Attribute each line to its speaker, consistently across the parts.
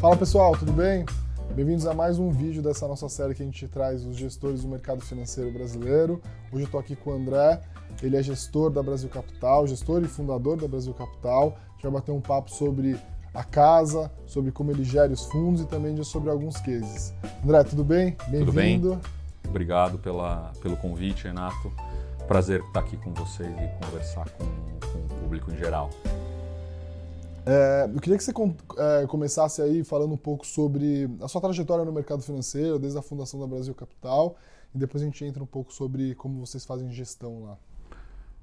Speaker 1: Fala pessoal, tudo bem? Bem-vindos a mais um vídeo dessa nossa série que a gente traz os gestores do mercado financeiro brasileiro. Hoje eu estou aqui com o André, ele é gestor da Brasil Capital, gestor e fundador da Brasil Capital. A gente vai bater um papo sobre a casa, sobre como ele gera os fundos e também sobre alguns cases. André, tudo bem?
Speaker 2: Bem-vindo. Obrigado pela, pelo convite, Renato. Prazer estar aqui com vocês e conversar com, com o público em geral.
Speaker 1: É, eu queria que você é, começasse aí falando um pouco sobre a sua trajetória no mercado financeiro, desde a fundação da Brasil Capital, e depois a gente entra um pouco sobre como vocês fazem gestão lá.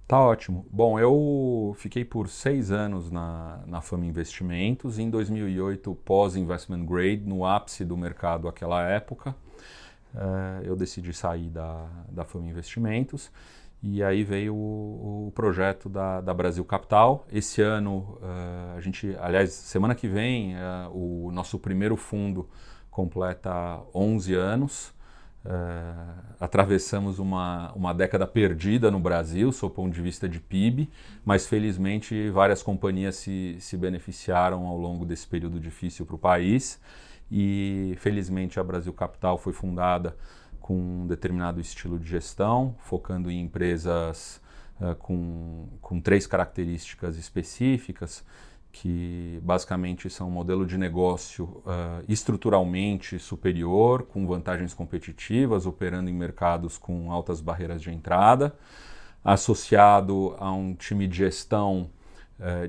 Speaker 2: Tá ótimo. Bom, eu fiquei por seis anos na, na Fama Investimentos. Em 2008, pós-investment grade, no ápice do mercado naquela época, é, eu decidi sair da, da Fama Investimentos e aí veio o, o projeto da, da, Brasil Capital. Esse ano, uh, a gente, aliás, semana que vem, uh, o nosso primeiro fundo completa 11 anos. Uh, atravessamos uma, uma década perdida no Brasil, sob o ponto de vista de PIB, mas felizmente várias companhias se, se beneficiaram ao longo desse período difícil para o país. E felizmente a Brasil Capital foi fundada com um determinado estilo de gestão, focando em empresas uh, com, com três características específicas, que basicamente são um modelo de negócio uh, estruturalmente superior, com vantagens competitivas, operando em mercados com altas barreiras de entrada, associado a um time de gestão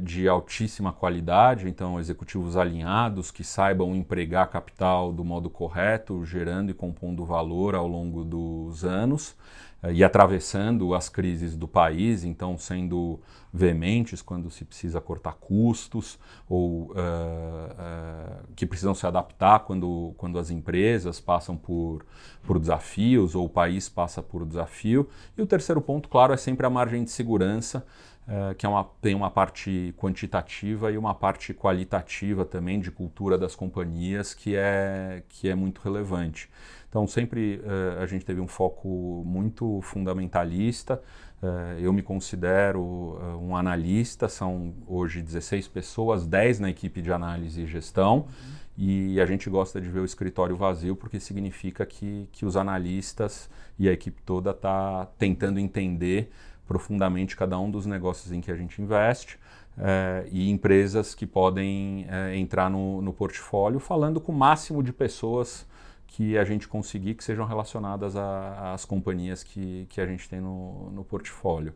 Speaker 2: de altíssima qualidade, então executivos alinhados que saibam empregar capital do modo correto, gerando e compondo valor ao longo dos anos eh, e atravessando as crises do país, então sendo veementes quando se precisa cortar custos ou uh, uh, que precisam se adaptar quando, quando as empresas passam por, por desafios ou o país passa por desafio. E o terceiro ponto, claro, é sempre a margem de segurança uh, que é uma, tem uma parte quantitativa e uma parte qualitativa também de cultura das companhias que é, que é muito relevante. Então, sempre uh, a gente teve um foco muito fundamentalista. Uh, eu me considero um analista, são hoje 16 pessoas, 10 na equipe de análise e gestão. Uhum. E a gente gosta de ver o escritório vazio porque significa que, que os analistas e a equipe toda está tentando entender profundamente cada um dos negócios em que a gente investe é, e empresas que podem é, entrar no, no, portfólio, falando com o máximo de pessoas que a gente conseguir que sejam relacionadas às companhias que, que a gente tem no, no portfólio.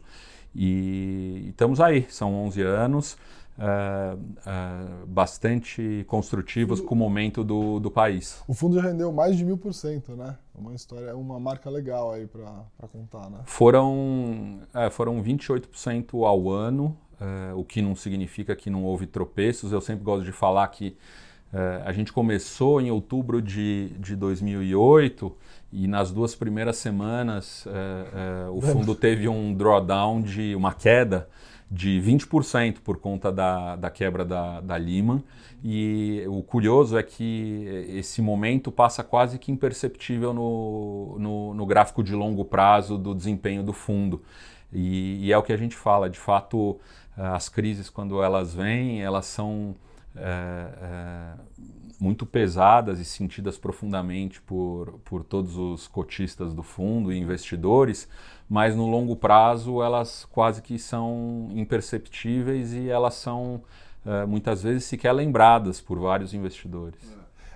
Speaker 2: E, e estamos aí, são 11 anos uh, uh, bastante construtivos com o momento do, do país.
Speaker 1: O fundo já rendeu mais de mil por cento, né? Uma história, uma marca legal aí para contar, né?
Speaker 2: Foram, é, foram 28% ao ano, uh, o que não significa que não houve tropeços. Eu sempre gosto de falar que a gente começou em outubro de, de 2008 e nas duas primeiras semanas o fundo teve um drawdown de uma queda de 20% por conta da, da quebra da, da Lehman. E o curioso é que esse momento passa quase que imperceptível no, no, no gráfico de longo prazo do desempenho do fundo. E, e, é o que a gente fala, de fato, as crises, quando elas vêm, elas são é, é, muito pesadas e sentidas profundamente por, por todos os cotistas do fundo e investidores, mas no longo prazo elas quase que são imperceptíveis e elas são é, muitas vezes sequer lembradas por vários investidores.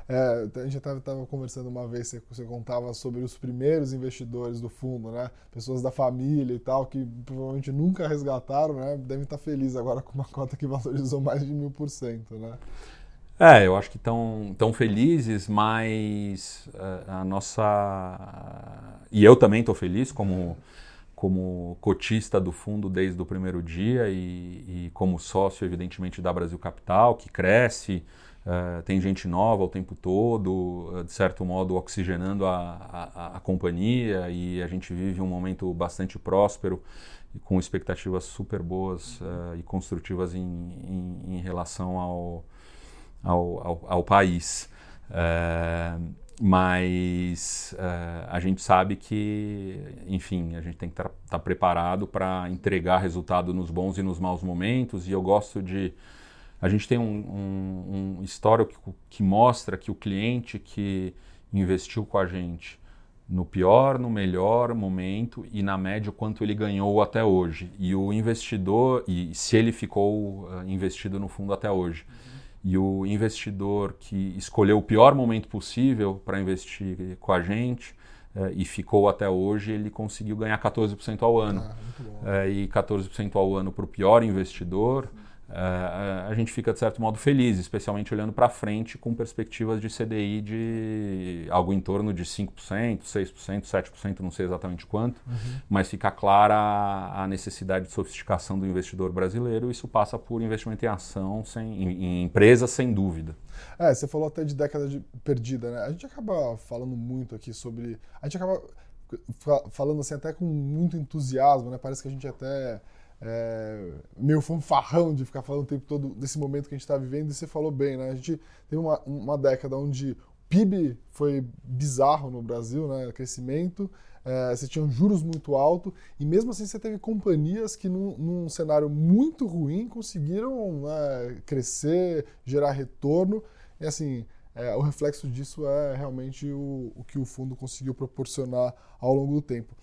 Speaker 1: É, a gente estava conversando uma vez, você, você, contava sobre os primeiros investidores do fundo, né? Pessoas da família e tal, que provavelmente nunca resgataram, né? Devem estar felizes agora com uma cota que valorizou mais de mil por cento, né?
Speaker 2: É, eu acho que estão tão felizes, mas uh, a nossa. E eu também estou feliz como, como cotista do fundo desde o primeiro dia e, e como sócio, evidentemente, da Brasil Capital, que cresce. Uh, tem gente nova o tempo todo, uh, de certo modo oxigenando a, a, a, companhia e a gente vive um momento bastante próspero e com expectativas super boas uh, e construtivas em, em, em relação ao, ao, ao, ao país. mas a gente sabe que, enfim, a gente tem que estar tá, tá preparado para entregar resultado nos bons e nos maus momentos e eu gosto de A gente tem um, um, um histórico que mostra que o cliente que investiu com a gente no pior, no melhor momento e na média quanto ele ganhou até hoje. E o investidor, e se ele ficou uh, investido no fundo até hoje. E o investidor que escolheu o pior momento possível para investir com a gente uh, e ficou até hoje, ele conseguiu ganhar 14% ao ano. Ah, uh, e 14% ao ano para o pior investidor. Uhum uh, a gente fica, de certo modo, feliz, especialmente olhando para frente com perspectivas de CDI de algo em torno de 5%, 6%, 7%, não sei exatamente quanto, uhum. mas fica clara a necessidade de sofisticação do investidor brasileiro. Isso passa por investimento em ação, sem, em, em empresas, sem dúvida.
Speaker 1: É, você falou até de década de perdida, né? A gente acaba falando muito aqui sobre. A gente acaba falando assim até com muito entusiasmo, né? Parece que a gente até é, meio fanfarrão de ficar falando o tempo todo desse momento que a gente está vivendo, e você falou bem, né? A gente teve uma, uma década onde o PIB foi bizarro no Brasil, né? Crescimento, é, você tinha juros muito altos, e mesmo assim você teve companhias que, num, num cenário muito ruim, conseguiram né, crescer, gerar retorno, e assim. É, o reflexo disso é realmente o, o que o fundo conseguiu proporcionar ao longo do tempo.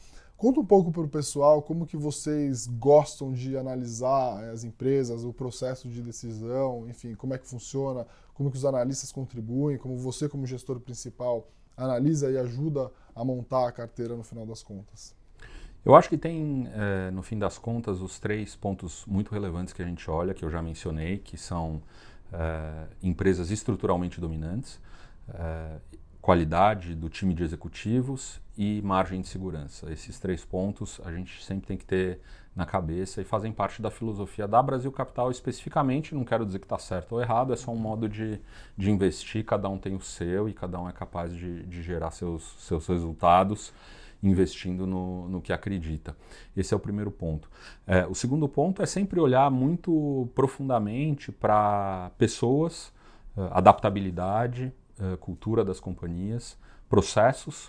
Speaker 1: Conta um pouco para o pessoal como que vocês gostam de analisar as empresas, o processo de decisão, enfim, como é que funciona, como que os analistas contribuem, como você como gestor principal analisa e ajuda a montar a carteira no final das contas.
Speaker 2: Eu acho que tem, é, no fim das contas, os três pontos muito relevantes que a gente olha, que eu já mencionei, que são é, empresas estruturalmente dominantes, é, qualidade do time de executivos e margem de segurança. Esses três pontos a gente sempre tem que ter na cabeça e fazem parte da filosofia da Brasil Capital especificamente. Não quero dizer que está certo ou errado, é só um modo de, de investir, cada um tem o seu e cada um é capaz de, de gerar seus, seus resultados investindo no, no que acredita. Esse é o primeiro ponto. É, o segundo ponto é sempre olhar muito profundamente para pessoas, eh, adaptabilidade, uh, cultura das companhias, processos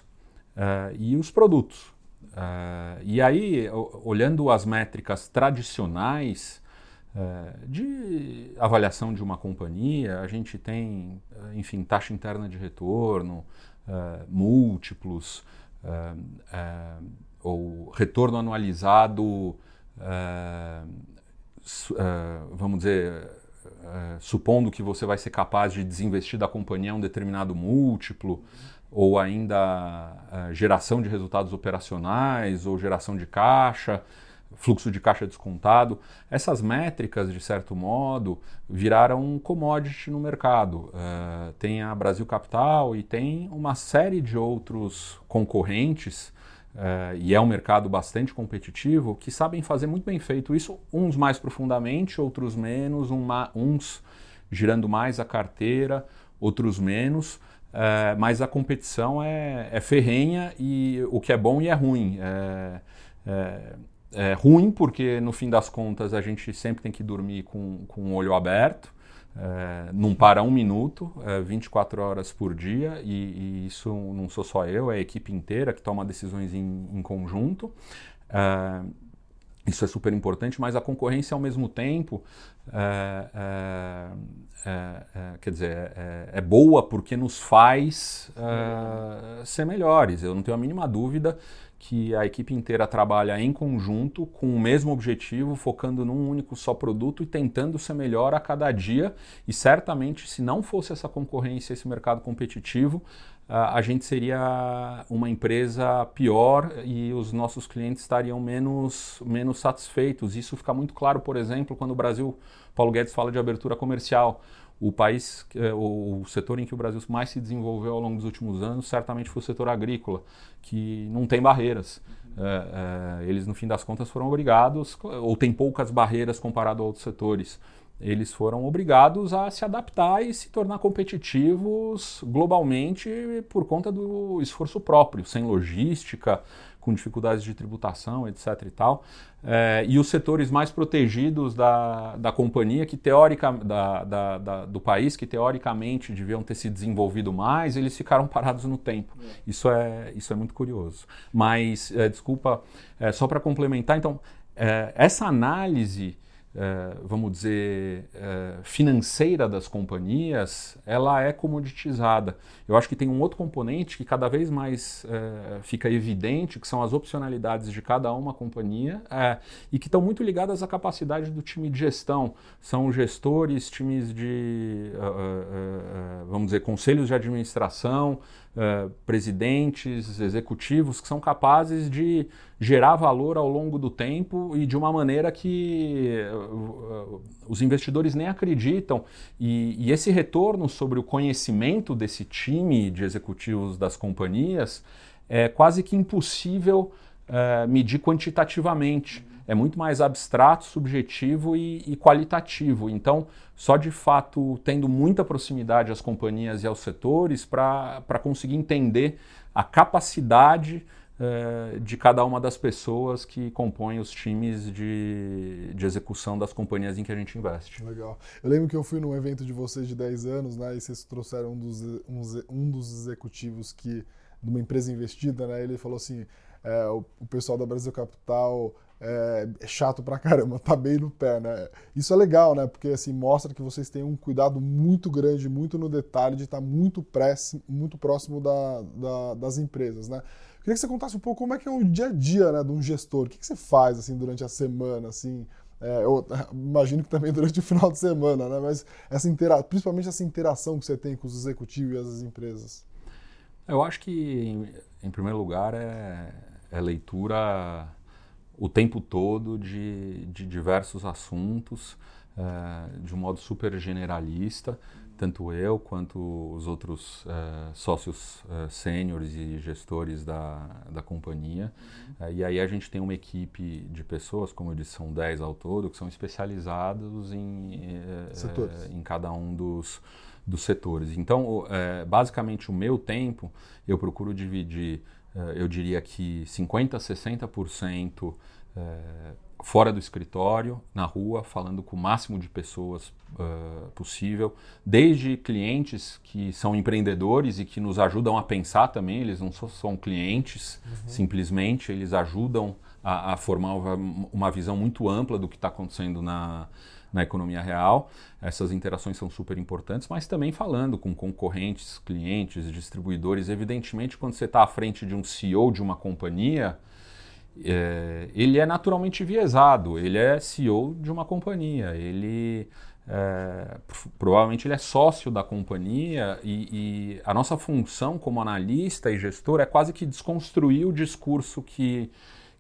Speaker 2: uh, e os produtos. Uh, e aí, olhando as métricas tradicionais de avaliação de uma companhia, a gente tem, enfim, taxa interna de retorno, múltiplos, ou retorno anualizado, vamos dizer, é, supondo que você vai ser capaz de desinvestir da companhia um determinado múltiplo, ou ainda é, geração de resultados operacionais, ou geração de caixa, fluxo de caixa descontado. Essas métricas, de certo modo, viraram um commodity no mercado. Uh, tem a Brasil Capital e tem uma série de outros concorrentes Uh, e é um mercado bastante competitivo, que sabem fazer muito bem feito. Isso, uns mais profundamente, outros menos, uma, uns girando mais a carteira, outros menos, uh, mas a competição é, é, ferrenha e o que é bom e é ruim. É, é, é ruim porque, no fim das contas, a gente sempre tem que dormir com, com o olho aberto, é, não para um minuto, é, 24 horas por dia, e, e, isso não sou só eu, é a equipe inteira que toma decisões em, em conjunto. É, isso é super importante, mas a concorrência ao mesmo tempo é, é, é, quer dizer, é, boa porque nos faz ser melhores. Eu não tenho a mínima dúvida que a equipe inteira trabalha em conjunto com o mesmo objetivo, focando num único só produto e tentando ser melhor a cada dia. E certamente, se não fosse essa concorrência, esse mercado competitivo, a gente seria uma empresa pior e os nossos clientes estariam menos, menos satisfeitos. Isso fica muito claro, por exemplo, quando o Brasil, Paulo Guedes fala de abertura comercial o país, é, o setor em que o Brasil mais se desenvolveu ao longo dos últimos anos, certamente foi o setor agrícola, que não tem barreiras. É, é, eles, no fim das contas, foram obrigados, ou tem poucas barreiras comparado a outros setores. Eles foram obrigados a se adaptar e se tornar competitivos globalmente por conta do esforço próprio, sem logística, com dificuldades de tributação, etc. e tal. É, e os setores mais protegidos da, da companhia, que teórica, da, da, da, do país, que teoricamente deviam ter se desenvolvido mais, eles ficaram parados no tempo. Isso é, isso é muito curioso. Mas, é, desculpa, é, só para complementar, então, essa análise é, vamos dizer, é, financeira das companhias, ela é comoditizada. Eu acho que tem um outro componente que cada vez mais é, fica evidente, que são as opcionalidades de cada uma companhia e que estão muito ligadas à capacidade do time de gestão. São gestores, times de, vamos dizer, conselhos de administração, uh, presidentes, executivos que são capazes de gerar valor ao longo do tempo e de uma maneira que uh, os investidores nem acreditam. E, e, esse retorno sobre o conhecimento desse time de executivos das companhias é quase que impossível uh, medir quantitativamente é muito mais abstrato, subjetivo e, e, qualitativo. Então, só de fato tendo muita proximidade às companhias e aos setores para conseguir entender a capacidade eh, de cada uma das pessoas que compõem os times de, de execução das companhias em que a gente investe.
Speaker 1: Legal. Eu lembro que eu fui num evento de vocês de 10 anos, né, e vocês trouxeram um dos, um, um dos executivos que de uma empresa investida, né, ele falou assim, é, o, o pessoal da Brasil Capital é, é, chato pra caramba, tá bem no pé, né? Isso é legal, né? Porque assim, mostra que vocês têm um cuidado muito grande, muito no detalhe, de estar tá muito, muito próximo da, da, das empresas, né? Queria que você contasse um pouco como é que é o dia a dia né, de um gestor. O que, que você faz assim durante a semana, assim? É, eu imagino que também durante o final de semana, né? Mas essa intera principalmente essa interação que você tem com os executivos e as empresas.
Speaker 2: Eu acho que, em, em primeiro lugar, é, é leitura o tempo todo de, de diversos assuntos, uh, de um modo super generalista, tanto eu quanto os outros uh, sócios uh, sêniores e gestores da, da companhia. Uhum. e aí a gente tem uma equipe de pessoas, como eu disse, são 10 ao todo, que são especializados em, em cada um dos, dos setores. Então, basicamente, o meu tempo eu procuro dividir eu diria que 50% a 60% é, fora do escritório, na rua, falando com o máximo de pessoas uh, possível, desde clientes que são empreendedores e que nos ajudam a pensar também, eles não só são clientes, uhum. simplesmente, eles ajudam a, a formar uma, uma, visão muito ampla do que está acontecendo na, na economia real. Essas interações são super importantes, mas também falando com concorrentes, clientes, distribuidores. Evidentemente, quando você está à frente de um CEO de uma companhia, é, ele é naturalmente viesado, ele é CEO de uma companhia, ele é, provavelmente ele é sócio da companhia e, e, a nossa função como analista e gestor é quase que desconstruir o discurso que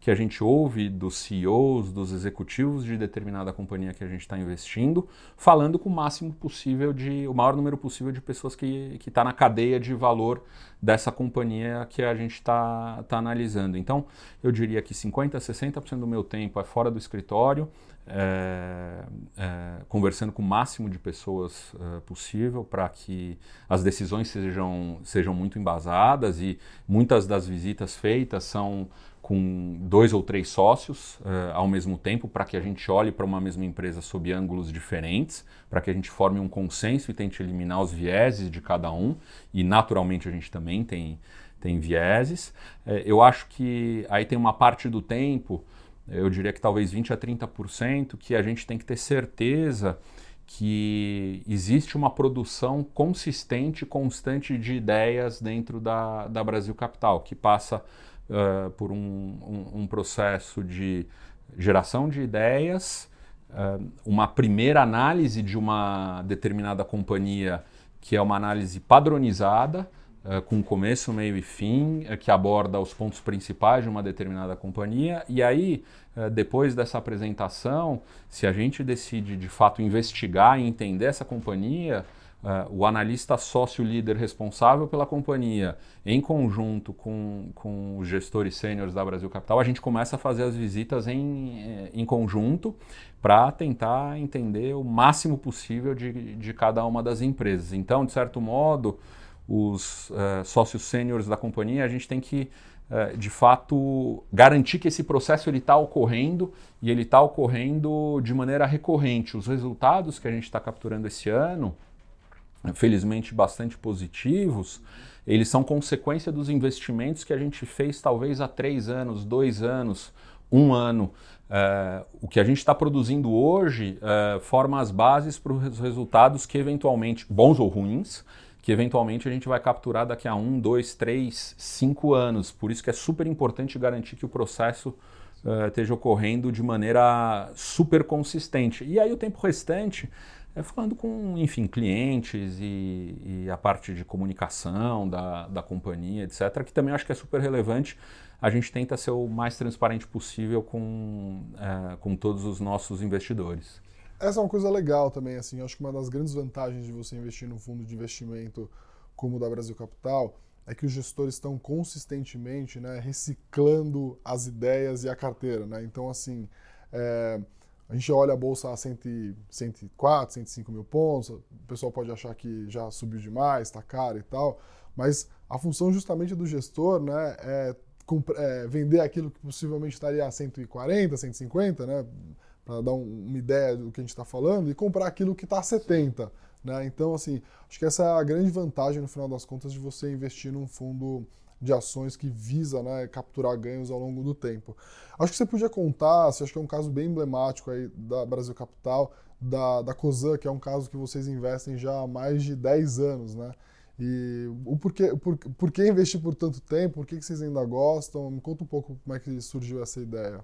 Speaker 2: que a gente ouve dos CEOs, dos executivos de determinada companhia que a gente está investindo, falando com o máximo possível de, o maior número possível de pessoas que está na cadeia de valor dessa companhia que a gente está tá analisando. Então, eu diria que 50% a 60% do meu tempo é fora do escritório, é, é, conversando com o máximo de pessoas é, possível para que as decisões sejam, sejam muito embasadas e muitas das visitas feitas são com dois ou três sócios uh, ao mesmo tempo, para que a gente olhe para uma mesma empresa sob ângulos diferentes, para que a gente forme um consenso e tente eliminar os vieses de cada um, e naturalmente a gente também tem, tem vieses. Uh, eu acho que aí tem uma parte do tempo, eu diria que talvez 20 a 30%, que a gente tem que ter certeza que existe uma produção consistente, constante de ideias dentro da, da Brasil Capital, que passa uh, por um, um, um, processo de geração de ideias, uh, uma primeira análise de uma determinada companhia, que é uma análise padronizada, uh, com começo, meio e fim, que aborda os pontos principais de uma determinada companhia, e aí, depois dessa apresentação, se a gente decide de fato investigar e entender essa companhia, o analista sócio-líder responsável pela companhia, em conjunto com, com os gestores sêniores da Brasil Capital, a gente começa a fazer as visitas em, eh, em conjunto para tentar entender o máximo possível de, de cada uma das empresas. Então, de certo modo, os uh, sócios sêniores da companhia, a gente tem que uh, de fato garantir que esse processo está ocorrendo e ele está ocorrendo de maneira recorrente. Os resultados que a gente está capturando esse ano felizmente bastante positivos, eles são consequência dos investimentos que a gente fez talvez há três anos, dois anos, um ano. Uh, o que a gente está produzindo hoje uh, forma as bases para os resultados que eventualmente, bons ou ruins, que eventualmente a gente vai capturar daqui a um, dois, três, cinco anos. Por isso que é super importante garantir que o processo uh, esteja ocorrendo de maneira super consistente. E aí o tempo restante é falando com, enfim, clientes e, e, a parte de comunicação da, da companhia, etc., que também acho que é super relevante. A gente tenta ser o mais transparente possível com, é, com todos os nossos investidores.
Speaker 1: Essa é uma coisa legal também, assim, acho que uma das grandes vantagens de você investir num fundo de investimento como o da Brasil Capital é que os gestores estão consistentemente né, reciclando as ideias e a carteira. Né? Então, assim, é, a gente olha a bolsa a 100, 104, 105 mil pontos, o pessoal pode achar que já subiu demais, está caro e tal, mas a função justamente do gestor né, é, é vender aquilo que possivelmente estaria a 140, 150, né, para dar um, uma ideia do que a gente está falando, e comprar aquilo que está a 70. Né? Então, assim, acho que essa é a grande vantagem, no final das contas, de você investir num fundo de ações que visa né, capturar ganhos ao longo do tempo. Acho que você podia contar, acha que é um caso bem emblemático aí da Brasil Capital, da, da COSAN, que é um caso que vocês investem já há mais de 10 anos, né? E o porquê, por, por que investir por tanto tempo? Por que, que vocês ainda gostam? Me conta um pouco como é que surgiu essa ideia.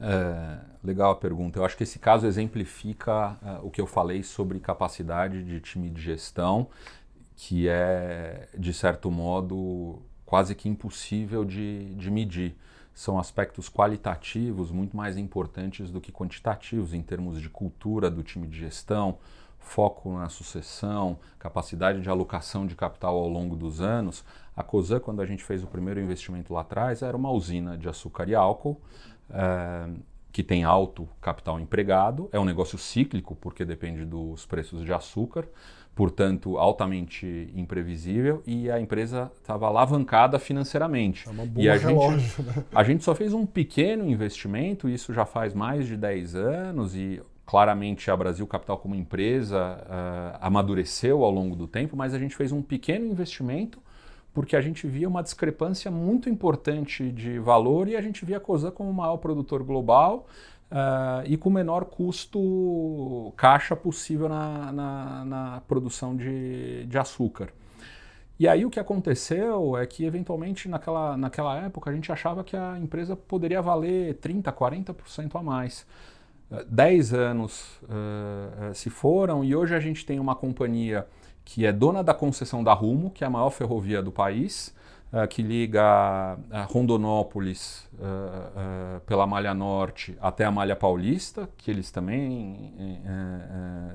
Speaker 2: É, legal a pergunta. Eu acho que esse caso exemplifica uh, o que eu falei sobre capacidade de time de gestão, que é, de certo modo, quase que impossível de, de medir. São aspectos qualitativos muito mais importantes do que quantitativos em termos de cultura do time de gestão, foco na sucessão, capacidade de alocação de capital ao longo dos anos. A COSAN, quando a gente fez o primeiro investimento lá atrás, era uma usina de açúcar e álcool. Que tem alto capital empregado, é um negócio cíclico, porque depende dos preços de açúcar, portanto altamente imprevisível e a empresa estava alavancada financeiramente.
Speaker 1: É uma boa e
Speaker 2: a
Speaker 1: relógio,
Speaker 2: gente, né? a gente só fez um pequeno investimento, isso já faz mais de 10 anos e claramente a Brasil Capital como empresa uh, amadureceu ao longo do tempo, mas a gente fez um pequeno investimento porque a gente via uma discrepância muito importante de valor e a gente via a COSAN como o maior produtor global uh, e com o menor custo caixa possível na, na, na produção de, de açúcar. E aí o que aconteceu é que, eventualmente, naquela, naquela época, a gente achava que a empresa poderia valer 30%, 40% a mais. 10 anos uh, se foram e hoje a gente tem uma companhia que é dona da concessão da Rumo, que é a maior ferrovia do país, uh, que liga Rondonópolis uh, uh, pela Malha Norte até a Malha Paulista, que eles também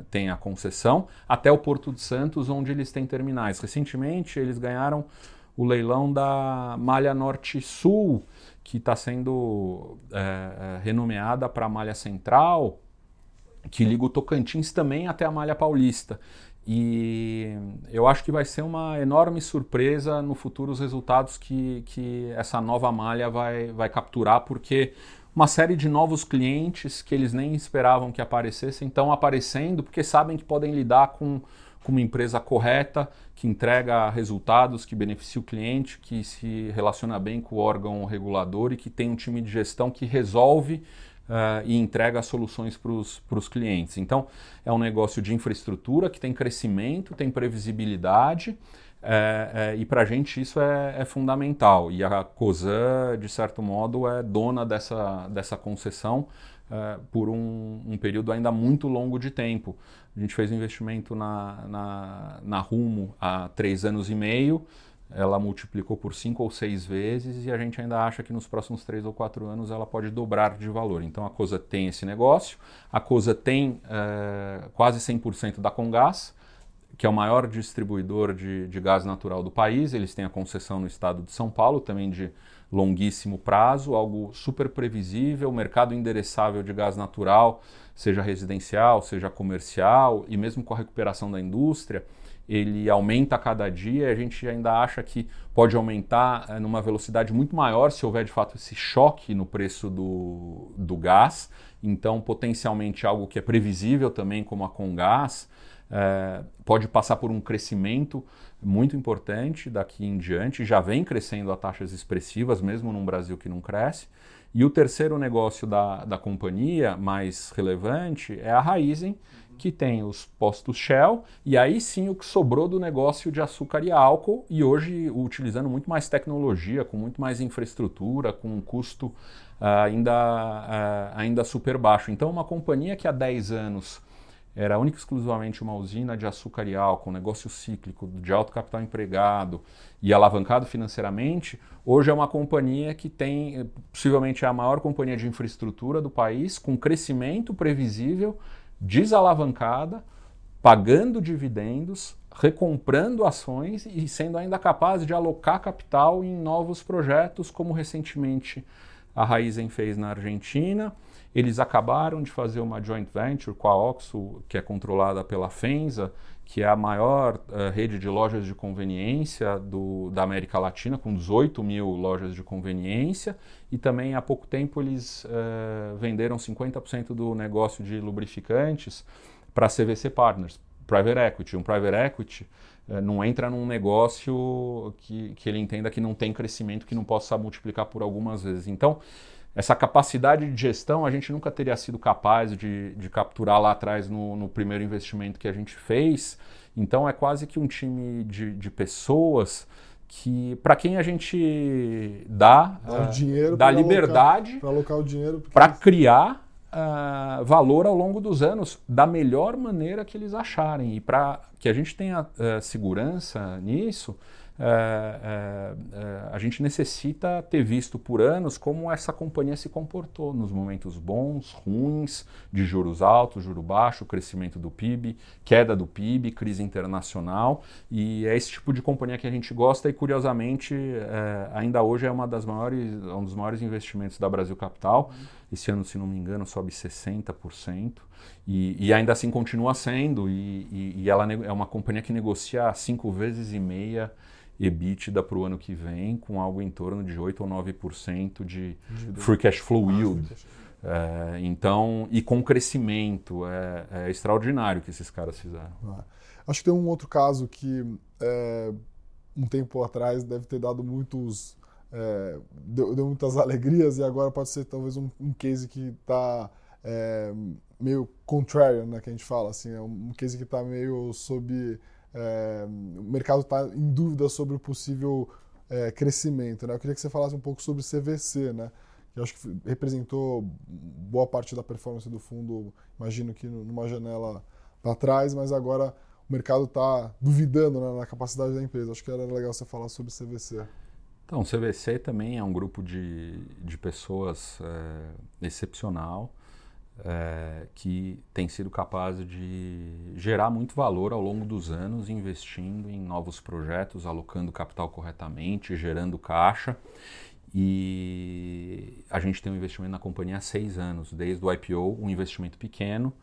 Speaker 2: têm a concessão, até o Porto de Santos, onde eles têm terminais. Recentemente, eles ganharam o leilão da Malha Norte-Sul, que está sendo renomeada para a Malha Central, que liga o Tocantins também até a Malha Paulista. E eu acho que vai ser uma enorme surpresa no futuro os resultados que, que essa nova malha vai, vai capturar, porque uma série de novos clientes que eles nem esperavam que aparecessem estão aparecendo porque sabem que podem lidar com, com uma empresa correta, que entrega resultados, que beneficia o cliente, que se relaciona bem com o órgão regulador e que tem um time de gestão que resolve uh, e entrega soluções para os clientes. Então, é um negócio de infraestrutura que tem crescimento, tem previsibilidade. É, é, e para a gente isso é, é, fundamental. E a COSAN, de certo modo, é dona dessa, dessa concessão é, por um, um, período ainda muito longo de tempo. A gente fez um investimento na, na, na Rumo há três anos e meio ela multiplicou por cinco ou seis vezes e a gente ainda acha que nos próximos três ou quatro anos ela pode dobrar de valor. Então a Cosa tem esse negócio, a Cosa tem é, quase 100% da Congás, que é o maior distribuidor de, de, gás natural do país. Eles têm a concessão no estado de São Paulo, também de longuíssimo prazo, algo super previsível, mercado endereçável de gás natural, seja residencial, seja comercial, e mesmo com a recuperação da indústria ele aumenta a cada dia e a gente ainda acha que pode aumentar é, numa velocidade muito maior se houver de fato esse choque no preço do, do gás. Então, potencialmente algo que é previsível também, como a Congás, é, pode passar por um crescimento muito importante daqui em diante. Já vem crescendo a taxas expressivas, mesmo num Brasil que não cresce. E o terceiro negócio da, da companhia, mais relevante, é a Raizen, que tem os postos Shell, e aí sim o que sobrou do negócio de açúcar e álcool, e hoje utilizando muito mais tecnologia, com muito mais infraestrutura, com um custo uh, ainda, uh, ainda super baixo. Então, uma companhia que há 10 anos era única e exclusivamente uma usina de açúcar e álcool, um negócio cíclico, de alto capital empregado e alavancado financeiramente, hoje é uma companhia que tem, possivelmente, a maior companhia de infraestrutura do país, com crescimento previsível, desalavancada, pagando dividendos, recomprando ações e sendo ainda capaz de alocar capital em novos projetos, como recentemente a Raizen fez na Argentina. Eles acabaram de fazer uma joint venture com a Oxo, que é controlada pela Fenza, que é a maior uh, rede de lojas de conveniência do, da América Latina, com 18 mil lojas de conveniência. E também há pouco tempo eles uh, venderam 50% do negócio de lubrificantes para CVC Partners, Private Equity. Um Private Equity uh, não entra num negócio que, que ele entenda que não tem crescimento, que não possa multiplicar por algumas vezes. Então, essa capacidade de gestão a gente nunca teria sido capaz de, de capturar lá atrás no, no, primeiro investimento que a gente fez. Então é quase que um time de, de pessoas que para quem a gente dá,
Speaker 1: dá, uh, dinheiro
Speaker 2: dá liberdade
Speaker 1: para alocar o dinheiro
Speaker 2: para criar uh, valor ao longo dos anos da melhor maneira que eles acharem e para que a gente tenha uh, segurança nisso é, é, é, a gente necessita ter visto por anos como essa companhia se comportou nos momentos bons, ruins, de juros altos, juro baixo, crescimento do PIB, queda do PIB, crise internacional. E é esse tipo de companhia que a gente gosta e, curiosamente, é, ainda hoje é uma das maiores, um dos maiores investimentos da Brasil Capital. Esse ano, se não me engano, sobe 60%. E, e ainda assim continua sendo. E, e, e ela é uma companhia que negocia cinco vezes e meia EBITDA para o ano que vem, com algo em torno de 8 ou 9% de, de free cash flow ah, yield. É, então, e com crescimento, é, é, extraordinário que esses caras fizeram. Ah,
Speaker 1: acho que tem um outro caso que é, um tempo atrás deve ter dado muitos. É, deu, deu, muitas alegrias e agora pode ser talvez um, um case que está é, meio contrarian, né, que a gente fala, assim, é um case que está meio sob é, o mercado está em dúvida sobre o possível é, crescimento. Né? Eu queria que você falasse um pouco sobre CVC, né? que eu acho que representou boa parte da performance do fundo, imagino que numa janela para trás, mas agora o mercado está duvidando né, na capacidade da empresa. Acho que era legal você falar sobre CVC.
Speaker 2: Então, o CVC também é um grupo de, de pessoas é, excepcional é, que tem sido capaz de gerar muito valor ao longo dos anos, investindo em novos projetos, alocando capital corretamente, gerando caixa. E a gente tem um investimento na companhia há seis anos, desde o IPO, um investimento pequeno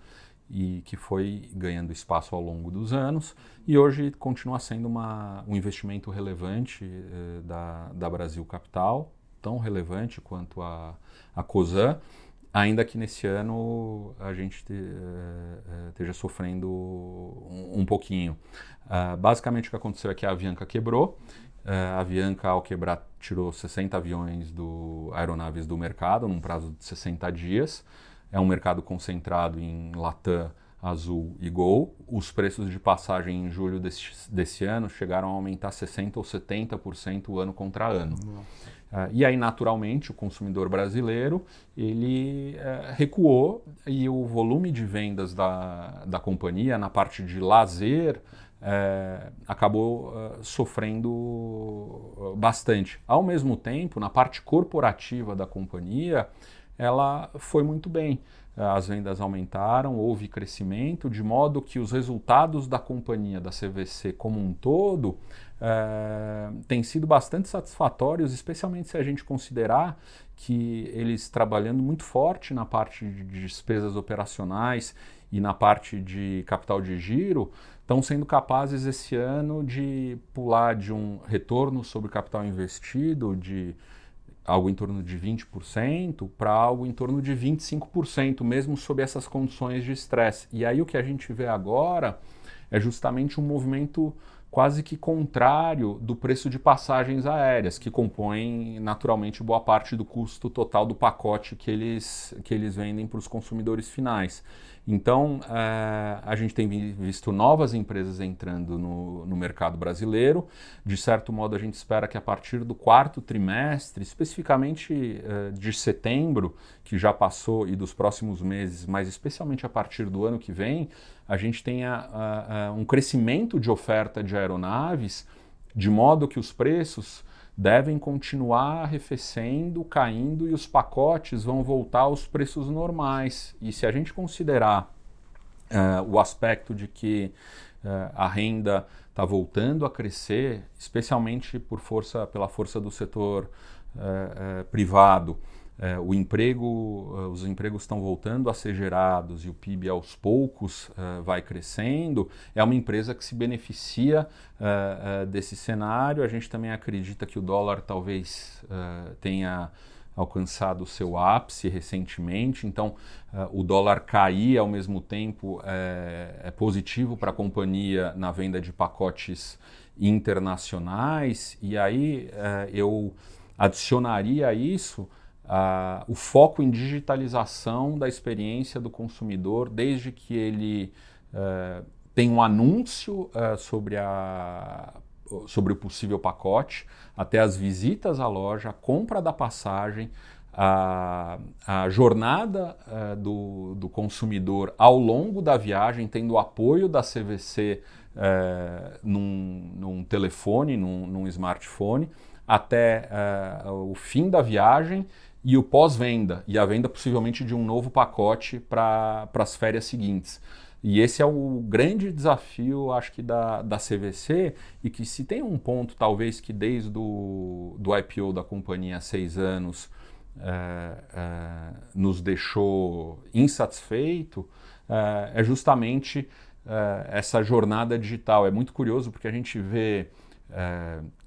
Speaker 2: e que foi ganhando espaço ao longo dos anos e hoje continua sendo uma, um investimento relevante eh, da, da Brasil Capital, tão relevante quanto a, a COSAN ainda que nesse ano a gente te, uh, esteja sofrendo um, um pouquinho. Uh, basicamente o que aconteceu é que a Avianca quebrou. Uh, a Avianca, ao quebrar, tirou 60 aviões do aeronaves do mercado num prazo de 60 dias. É um mercado concentrado em Latam, Azul e Gol. Os preços de passagem em julho desse, desse ano chegaram a aumentar 60% ou 70% ano contra ano. Nossa. Uh, e aí, naturalmente, o consumidor brasileiro ele uh, recuou e o volume de vendas da, da companhia na parte de lazer uh, acabou sofrendo bastante. Ao mesmo tempo, na parte corporativa da companhia, ela foi muito bem. As vendas aumentaram, houve crescimento, de modo que os resultados da companhia, da CVC como um todo, é, têm sido bastante satisfatórios, especialmente se a gente considerar que eles trabalhando muito forte na parte de despesas operacionais e na parte de capital de giro, estão sendo capazes esse ano de pular de um retorno sobre capital investido de algo em torno de 20% para algo em torno de 25%, mesmo sob essas condições de estresse. E aí o que a gente vê agora é justamente um movimento quase que contrário do preço de passagens aéreas, que compõem naturalmente boa parte do custo total do pacote que eles, que eles vendem para os consumidores finais. Então, uh, a gente tem visto novas empresas entrando no, no, mercado brasileiro. De certo modo, a gente espera que a partir do quarto trimestre, especificamente uh, de setembro, que já passou, e dos próximos meses, mas especialmente a partir do ano que vem, a gente tenha um crescimento de oferta de aeronaves, de modo que os preços devem continuar arrefecendo, caindo e os pacotes vão voltar aos preços normais. E se a gente considerar uh, o aspecto de que uh, a renda está voltando a crescer, especialmente por força, pela força do setor uh, privado, é, o emprego, é, os empregos estão voltando a ser gerados e o PIB aos poucos é, vai crescendo, é uma empresa que se beneficia desse cenário. A gente também acredita que o dólar talvez tenha alcançado o seu ápice recentemente, então o dólar cair ao mesmo tempo é, é positivo para a companhia na venda de pacotes internacionais, e aí eu adicionaria isso uh, o foco em digitalização da experiência do consumidor, desde que ele uh, tem um anúncio uh, sobre, a, sobre o possível pacote, até as visitas à loja, a compra da passagem, a, a jornada uh, do, do, consumidor ao longo da viagem, tendo o apoio da CVC num, num, telefone, num, num smartphone, até o fim da viagem e o pós-venda, e a venda possivelmente de um novo pacote para as férias seguintes. E esse é o grande desafio, acho que, da, da CVC, e que se tem um ponto, talvez, que desde o do IPO da companhia há seis anos é, é, nos deixou insatisfeito, é, é justamente essa jornada digital. É muito curioso porque a gente vê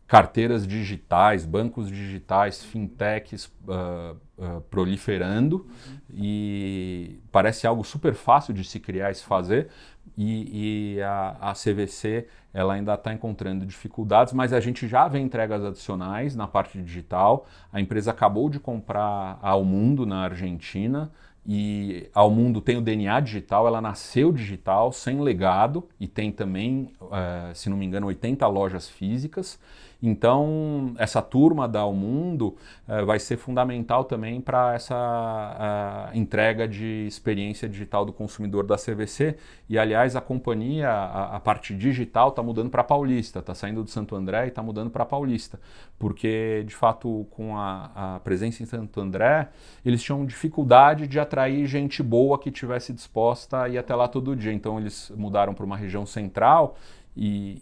Speaker 2: carteiras digitais, bancos digitais, fintechs uh, uh, proliferando e parece algo super fácil de se criar e se fazer. E, e a, a, CVC ela ainda está encontrando dificuldades, mas a gente já vê entregas adicionais na parte digital. A empresa acabou de comprar a Almundo na Argentina e ao mundo tem o DNA digital, ela nasceu digital, sem legado, e tem também, uh, se não me engano, 80 lojas físicas. Então, essa turma da Ao Mundo uh, vai ser fundamental também para essa entrega de experiência digital do consumidor da CVC. E, aliás, a companhia, a, a parte digital, está mudando para Paulista, está saindo do Santo André e está mudando para Paulista. Porque, de fato, com a, a presença em Santo André, eles tinham dificuldade de atrair gente boa que tivesse disposta a ir até lá todo dia. Então, eles mudaram para uma região central e,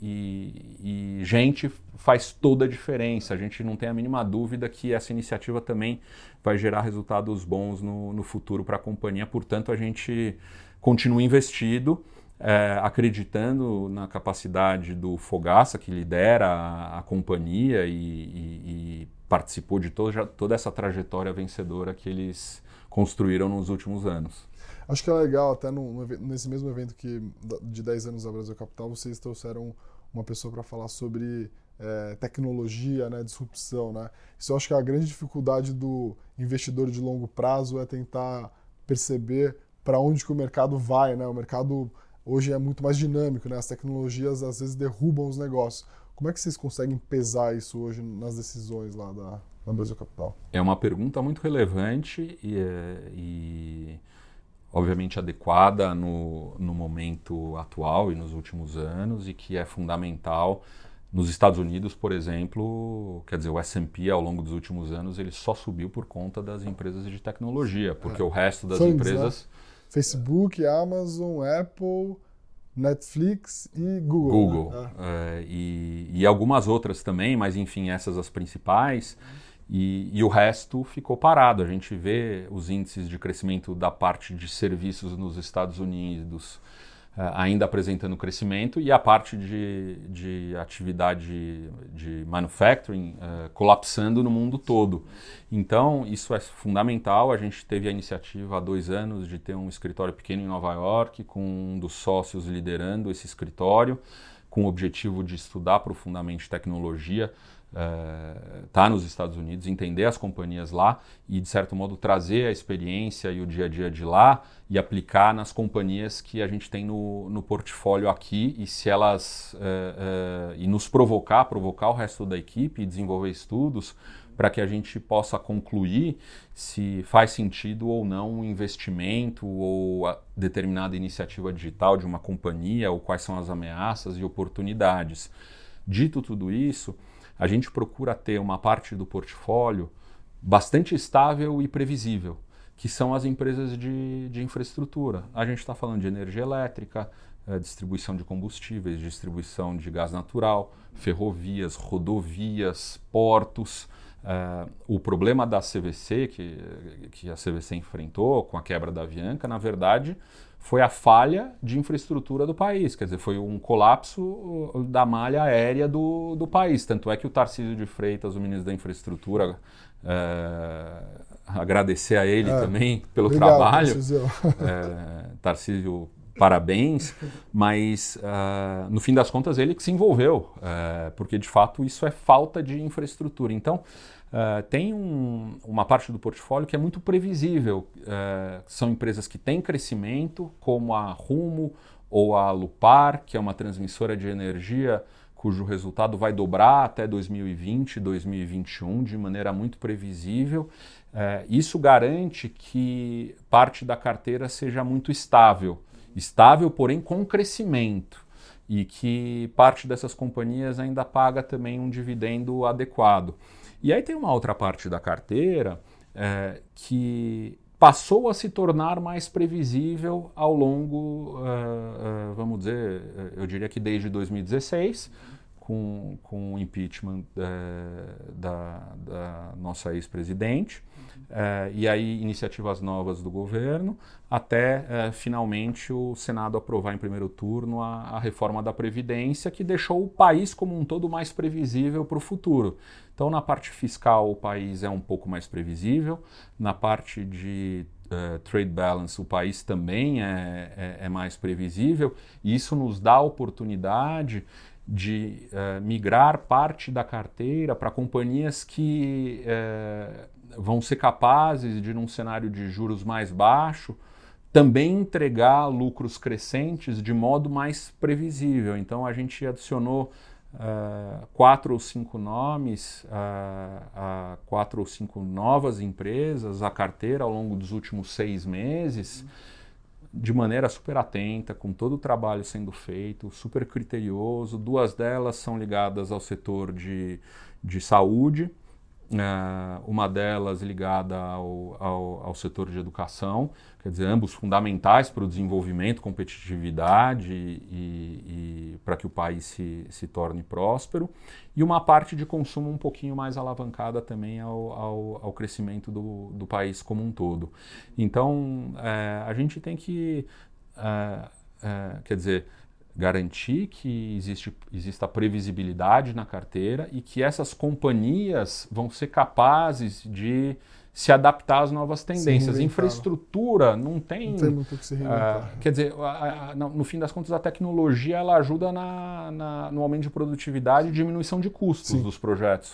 Speaker 2: e, e, gente faz toda a diferença. A gente não tem a mínima dúvida que essa iniciativa também vai gerar resultados bons no, no futuro para a companhia. Portanto, a gente continua investido, é, acreditando na capacidade do Fogaça, que lidera a, a companhia e, e, participou de toda, toda essa trajetória vencedora que eles construíram nos últimos anos.
Speaker 1: Acho que é legal, até no, nesse mesmo evento que de 10 anos da Brasil Capital, vocês trouxeram uma pessoa para falar sobre é, tecnologia, né, disrupção. Né? Isso eu acho que a grande dificuldade do investidor de longo prazo é tentar perceber para onde que o mercado vai. Né? O mercado hoje é muito mais dinâmico, né? as tecnologias às vezes derrubam os negócios. Como é que vocês conseguem pesar isso hoje nas decisões lá da, da Brasil Capital?
Speaker 2: É uma pergunta muito relevante e, é, e obviamente adequada no, no momento atual e nos últimos anos e que é fundamental nos Estados Unidos, por exemplo, quer dizer, o S&P ao longo dos últimos anos ele só subiu por conta das empresas de tecnologia, porque é. o resto das Funds, empresas... Né?
Speaker 1: Facebook, Amazon, Apple, Netflix e Google.
Speaker 2: Google. Né? É, e, e, algumas outras também, mas enfim, essas as principais. Uhum. E, e, o resto ficou parado. A gente vê os índices de crescimento da parte de serviços nos Estados Unidos uh, ainda apresentando crescimento e a parte de, de atividade de manufacturing uh, colapsando no mundo todo. Então, isso é fundamental. A gente teve a iniciativa há dois anos de ter um escritório pequeno em Nova York, com um dos sócios liderando esse escritório com o objetivo de estudar profundamente tecnologia, está eh, nos Estados Unidos, entender as companhias lá e, de certo modo, trazer a experiência e o dia a dia de lá e aplicar nas companhias que a gente tem no, no portfólio aqui e se elas uh, uh, e nos provocar, provocar o resto da equipe e desenvolver estudos para que a gente possa concluir se faz sentido ou não um investimento ou determinada iniciativa digital de uma companhia ou quais são as ameaças e oportunidades. Dito tudo isso, a gente procura ter uma parte do portfólio bastante estável e previsível, que são as empresas de, de infraestrutura. A gente está falando de energia elétrica, é, distribuição de combustíveis, distribuição de gás natural, ferrovias, rodovias, portos. É, o problema da CVC, que, que a CVC enfrentou com a quebra da Avianca, na verdade, foi a falha de infraestrutura do país, quer dizer, foi um colapso uh, da malha aérea do, do país. Tanto é que o Tarcísio de Freitas, o ministro da Infraestrutura, é, agradecer a ele é, também pelo obrigado, trabalho. Tarcísio. É, Tarcísio, parabéns, mas uh, no fim das contas ele que se envolveu, uh, porque de fato isso é falta de infraestrutura. Então, Uh, tem um, uma parte do portfólio que é muito previsível. Uh, são empresas que têm crescimento, como a Rumo ou a Lupar, que é uma transmissora de energia cujo resultado vai dobrar até 2020, 2021, de maneira muito previsível. Uh, isso garante que parte da carteira seja muito estável. Estável, porém com crescimento. E que parte dessas companhias ainda paga também um dividendo adequado. E aí tem uma outra parte da carteira é, que passou a se tornar mais previsível ao longo, uh, uh, vamos dizer, eu diria que desde 2016, com, com o impeachment uh, da, da nossa ex-presidente, é, e aí iniciativas novas do governo, até é, finalmente o Senado aprovar em primeiro turno a, a, reforma da Previdência, que deixou o país como um todo mais previsível para o futuro. Então, na parte fiscal, o país é um pouco mais previsível, na parte de uh, trade balance, o país também é, é, é mais previsível, e isso nos dá a oportunidade de uh, migrar parte da carteira para companhias que uh, vão ser capazes de, num cenário de juros mais baixo, também entregar lucros crescentes de modo mais previsível. Então a gente adicionou uh, quatro ou cinco nomes, uh, quatro ou cinco novas empresas à carteira ao longo dos últimos seis meses, de maneira super atenta, com todo o trabalho sendo feito, super criterioso. Duas delas são ligadas ao setor de, de saúde uma delas ligada ao, ao, ao, setor de educação, quer dizer, ambos fundamentais para o desenvolvimento, competitividade e, e, para que o país se, se torne próspero, e uma parte de consumo um pouquinho mais alavancada também ao, ao, ao crescimento do, do país como um todo. Então, uh, a gente tem que, uh, quer dizer, garantir que existe, exista previsibilidade na carteira e que essas companhias vão ser capazes de se adaptar às novas tendências. Infraestrutura não tem.
Speaker 1: Não tem muito o que se reinventar.
Speaker 2: Uh, quer dizer, a, a, no fim das contas, a tecnologia ela ajuda na, na no aumento de produtividade e diminuição de custos Sim. dos projetos.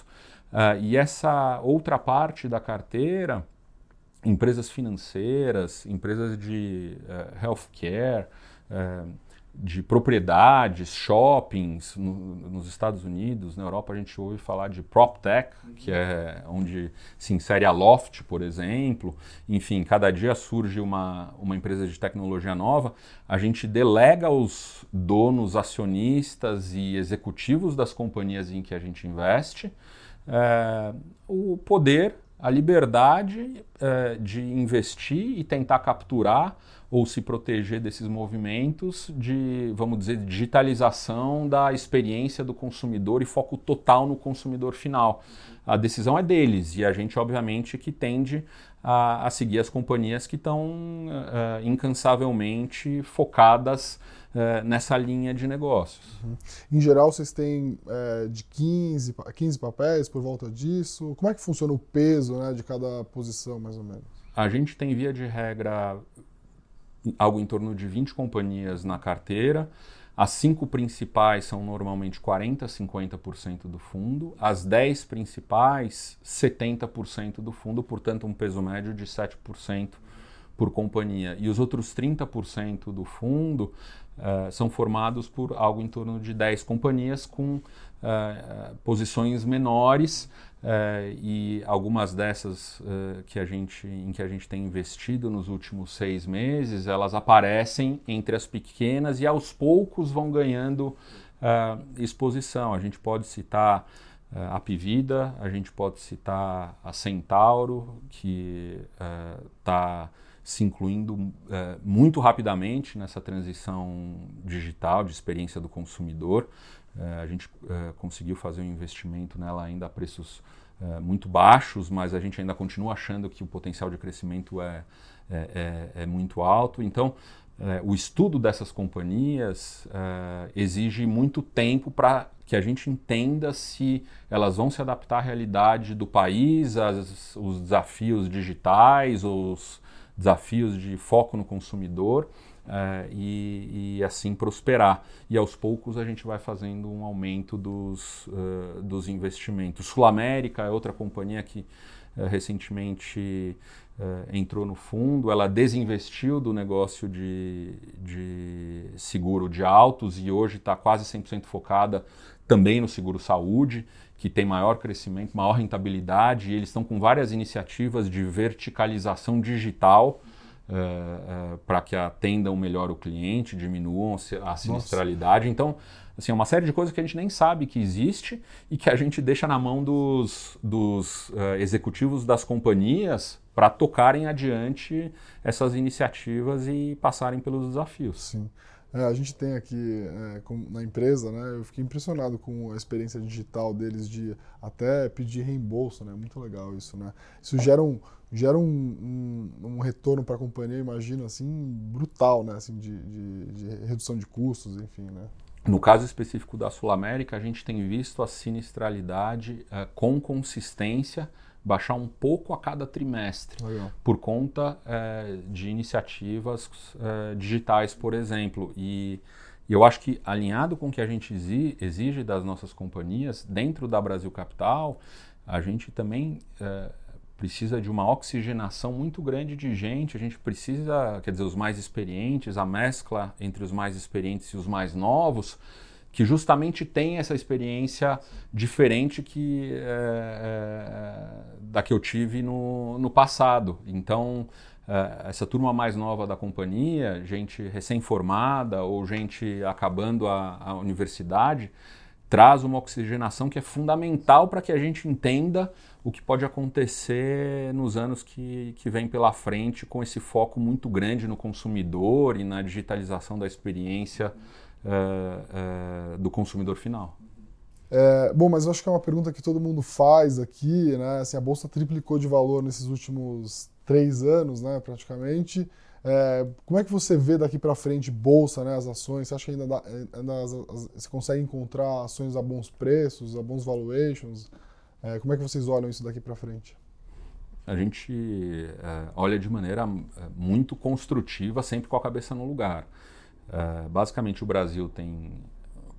Speaker 2: Uh, e essa outra parte da carteira, empresas financeiras, empresas de uh, healthcare, uh, de propriedades, shoppings no, nos Estados Unidos, na Europa a gente ouve falar de PropTech, que é onde se insere a Loft, por exemplo. Enfim, cada dia surge uma, uma empresa de tecnologia nova. A gente delega aos donos, acionistas e executivos das companhias em que a gente investe é, o poder, a liberdade é, de investir e tentar capturar ou se proteger desses movimentos de, vamos dizer, digitalização da experiência do consumidor e foco total no consumidor final. A decisão é deles e a gente, obviamente, que tende a, a seguir as companhias que estão uh, incansavelmente focadas uh, nessa linha de negócios.
Speaker 1: Uhum. Em geral, vocês têm uh, de 15, 15 papéis por volta disso? Como é que funciona o peso né, de cada posição, mais ou menos?
Speaker 2: A gente tem, via de regra, algo em torno de 20 companhias na carteira. As cinco principais são normalmente 40%, 50% do fundo, as 10 principais, 70% do fundo, portanto, um peso médio de 7% por companhia. E os outros 30% do fundo uh, são formados por algo em torno de 10 companhias com uh, posições menores Uh, e algumas dessas uh, que a gente, em que a gente tem investido nos últimos seis meses, elas aparecem entre as pequenas e aos poucos vão ganhando uh, exposição. A gente pode citar a Pivida, a gente pode citar a Centauro, que está se incluindo muito rapidamente nessa transição digital de experiência do consumidor. É, a gente é, conseguiu fazer um investimento nela ainda a preços é, muito baixos, mas a gente ainda continua achando que o potencial de crescimento é, é, é, é muito alto. Então, o estudo dessas companhias exige muito tempo para que a gente entenda se elas vão se adaptar à realidade do país, as, os desafios digitais, os desafios de foco no consumidor é, e, e, assim prosperar. E aos poucos a gente vai fazendo um aumento dos, uh, dos investimentos. Sul América é outra companhia que uh, recentemente uh, entrou no fundo, ela desinvestiu do negócio de, de seguro de autos e hoje está quase 100% focada também no seguro saúde, que tem maior crescimento, maior rentabilidade, e eles estão com várias iniciativas de verticalização digital uh, uh, para que atendam melhor o cliente, diminuam a sinistralidade. Nossa. Então, assim, é uma série de coisas que a gente nem sabe que existe e que a gente deixa na mão dos, dos uh, executivos das companhias para tocarem adiante essas iniciativas e passarem pelos desafios.
Speaker 1: Sim. É, a gente tem aqui é, com, na empresa, né? Eu fiquei impressionado com a experiência digital deles de até pedir reembolso, né? Muito legal isso, né? Isso gera um, gera um, um, um retorno para a companhia, imagino, assim, brutal, né? Assim, de, de, de, redução de custos, enfim, né?
Speaker 2: No caso específico da Sul América, a gente tem visto a sinistralidade uh, com consistência baixar um pouco a cada trimestre, Legal. por conta uh, de iniciativas uh, digitais, por exemplo. E eu acho que, alinhado com o que a gente exige das nossas companhias, dentro da Brasil Capital, a gente também precisa de uma oxigenação muito grande de gente, a gente precisa, quer dizer, os mais experientes, a mescla entre os mais experientes e os mais novos, que justamente tem essa experiência diferente que é, é, da que eu tive no, no passado. Então, é, essa turma mais nova da companhia, gente recém-formada ou gente acabando a, a universidade, traz uma oxigenação que é fundamental para que a gente entenda o que pode acontecer nos anos que, que vem pela frente com esse foco muito grande no consumidor e na digitalização da experiência uh, uh, do consumidor final.
Speaker 1: É, bom, mas eu acho que é uma pergunta que todo mundo faz aqui, né? Assim, a bolsa triplicou de valor nesses últimos três anos, né, praticamente. É, como é que você vê daqui para frente bolsa, né, as ações? Você acha que ainda, dá, ainda as, as, você consegue encontrar ações a bons preços, a bons valuations? É, como é que vocês olham isso daqui para frente?
Speaker 2: A gente é, olha de maneira é, muito construtiva, sempre com a cabeça no lugar. É, basicamente, o Brasil tem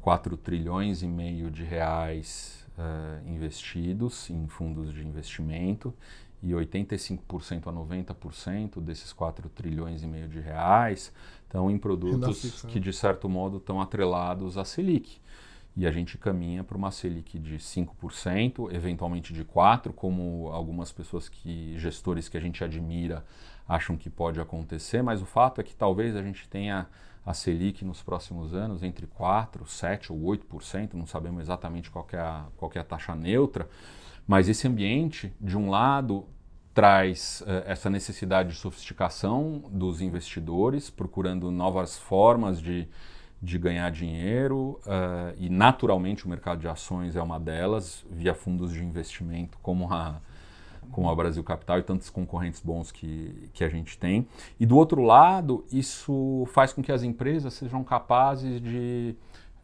Speaker 2: 4 trilhões e meio de reais é, investidos em fundos de investimento e 85% a 90% desses 4 trilhões e meio de reais estão em produtos que, de certo modo, estão atrelados à Selic. E a gente caminha para uma Selic de 5%, eventualmente de 4%, como algumas pessoas que, gestores que a gente admira, acham que pode acontecer, mas o fato é que talvez a gente tenha a Selic nos próximos anos entre 4%, 7% ou 8%, não sabemos exatamente qual é a, qual é a taxa neutra, mas esse ambiente, de um lado, traz uh, essa necessidade de sofisticação dos investidores, procurando novas formas de de ganhar dinheiro uh, e naturalmente o mercado de ações é uma delas via fundos de investimento como a como a Brasil Capital e tantos concorrentes bons que, que a gente tem. E do outro lado, isso faz com que as empresas sejam capazes de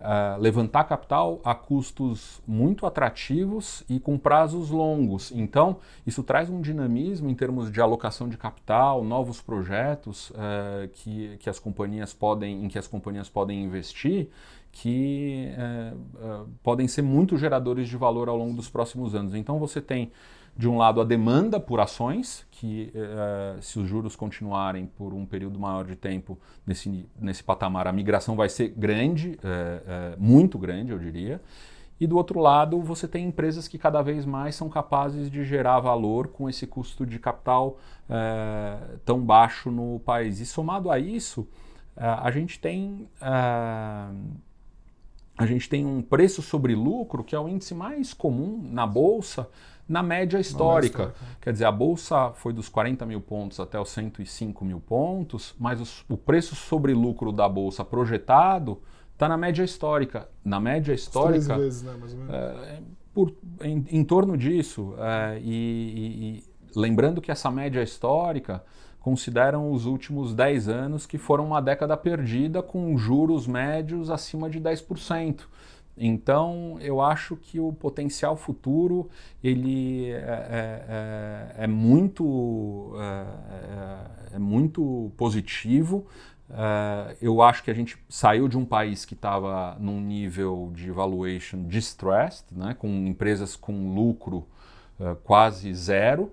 Speaker 2: uh, levantar capital a custos muito atrativos e com prazos longos. Então, isso traz um dinamismo em termos de alocação de capital, novos projetos uh, que, que as companhias podem, em que as companhias podem investir que uh, podem ser muito geradores de valor ao longo dos próximos anos. Então, você tem de um lado, a demanda por ações, que uh, se os juros continuarem por um período maior de tempo nesse, nesse patamar, a migração vai ser grande, uh, uh, muito grande, eu diria. E do outro lado, você tem empresas que cada vez mais são capazes de gerar valor com esse custo de capital tão baixo no país. E somado a isso, a gente tem a gente tem um preço sobre lucro que é o índice mais comum na bolsa na média histórica. histórica. Quer dizer, a bolsa foi dos 40 mil pontos até os 105 mil pontos, mas os, o preço sobre lucro da bolsa projetado está na média histórica. Na média histórica.
Speaker 1: Vezes, né.
Speaker 2: É, por, em, em, torno disso. É, e, e, e lembrando que essa média histórica consideram os últimos 10 anos que foram uma década perdida com juros médios acima de 10%. Então, eu acho que o potencial futuro ele é, é, é, é muito, é, é, é muito positivo. É, eu acho que a gente saiu de um país que estava num nível de valuation distressed, né, com empresas com lucro quase zero,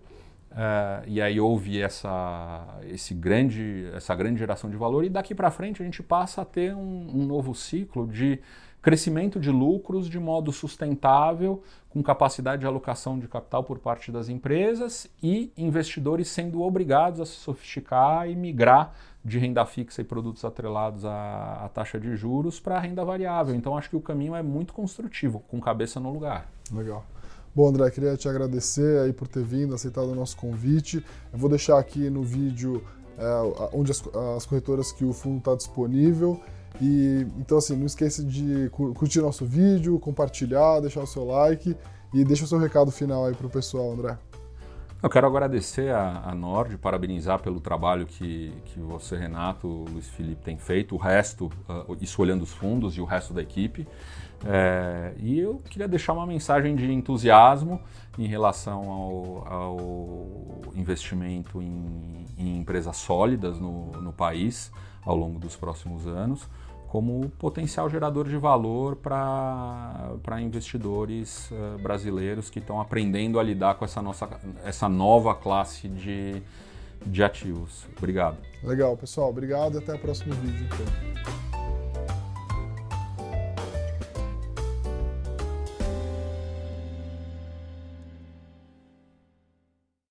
Speaker 2: e aí houve essa, esse grande, essa grande geração de valor, e daqui para frente a gente passa a ter um, um novo ciclo de crescimento de lucros de modo sustentável, com capacidade de alocação de capital por parte das empresas e investidores sendo obrigados a se sofisticar e migrar de renda fixa e produtos atrelados à, à taxa de juros para renda variável. Então acho que o caminho é muito construtivo, com cabeça no lugar.
Speaker 1: Legal. Bom, André, queria te agradecer aí por ter vindo, aceitado o nosso convite. Eu vou deixar aqui no vídeo é, onde as, as corretoras que o fundo está disponível. E então assim, não esqueça de curtir nosso vídeo, compartilhar, deixar o seu like e deixa o seu recado final aí para o pessoal, André.
Speaker 2: Eu quero agradecer a, a Nord, parabenizar pelo trabalho que, que você, Renato, Luiz Felipe tem feito, o resto, uh, os fundos e o resto da equipe. É, e eu queria deixar uma mensagem de entusiasmo em relação ao, ao investimento em, em, empresas sólidas no, no país ao longo dos próximos anos como potencial gerador de valor para investidores uh, brasileiros que estão aprendendo a lidar com essa, nossa, essa nova classe de, de ativos. Obrigado.
Speaker 1: Legal, pessoal. Obrigado e até o próximo vídeo. Então.